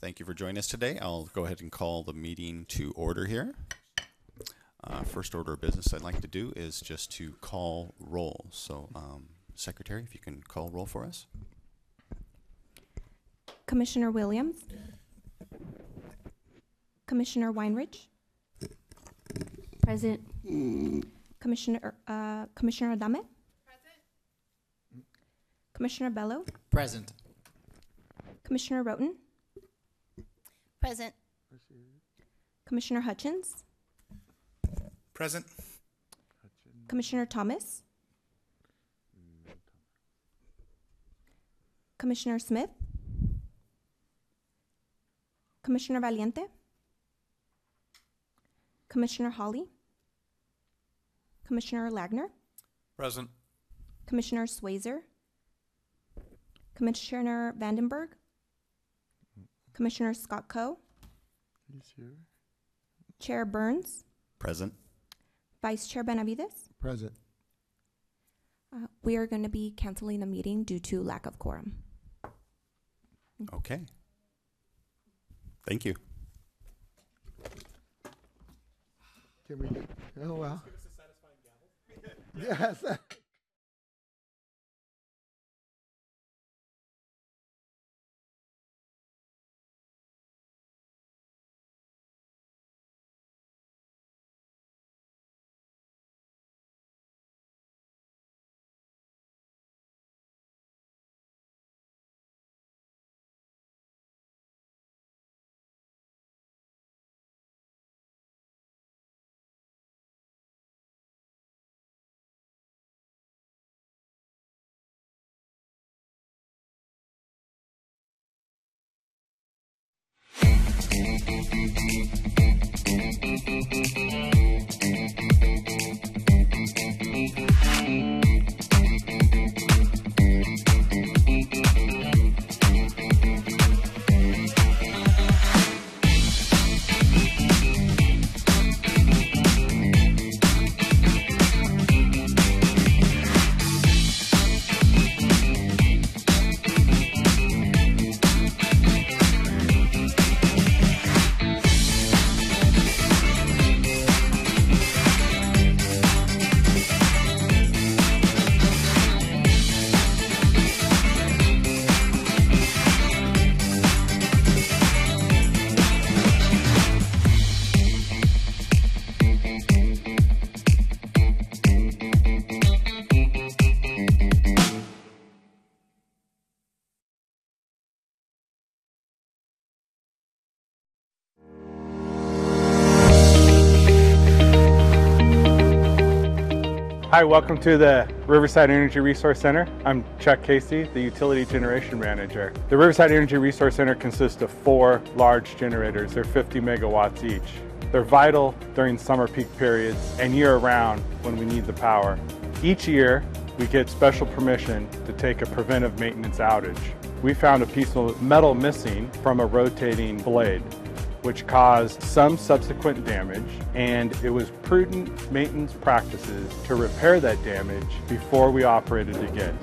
Thank you for joining us today. I'll go ahead and call the meeting to order here. Uh, first order of business I'd like to do is just to call roll. So, um, Secretary, if you can call roll for us. Commissioner Williams. Commissioner Weinrich. Present. Commissioner, uh, Commissioner Adame. Present. Commissioner Bello. Present. Commissioner Roten. Present. Commissioner Hutchins. Present. Commissioner Thomas. Commissioner Smith. Commissioner Valiente. Commissioner Hawley. Commissioner Lagner. Present. Commissioner Swazer. Commissioner Vandenberg. Commissioner Scott Coe. He's here. Chair Burns. Present. Vice Chair Benavides. Present. Uh, we are going to be canceling the meeting due to lack of quorum. Okay. Thank you. Can we? Oh wow. Yes. Thank you. Hi, welcome to the Riverside Energy Resource Center. I'm Chuck Casey, the Utility Generation Manager. The Riverside Energy Resource Center consists of four large generators. They're 50 megawatts each. They're vital during summer peak periods and year-round when we need the power. Each year, we get special permission to take a preventive maintenance outage. We found a piece of metal missing from a rotating blade which caused some subsequent damage, and it was prudent maintenance practices to repair that damage before we operated again.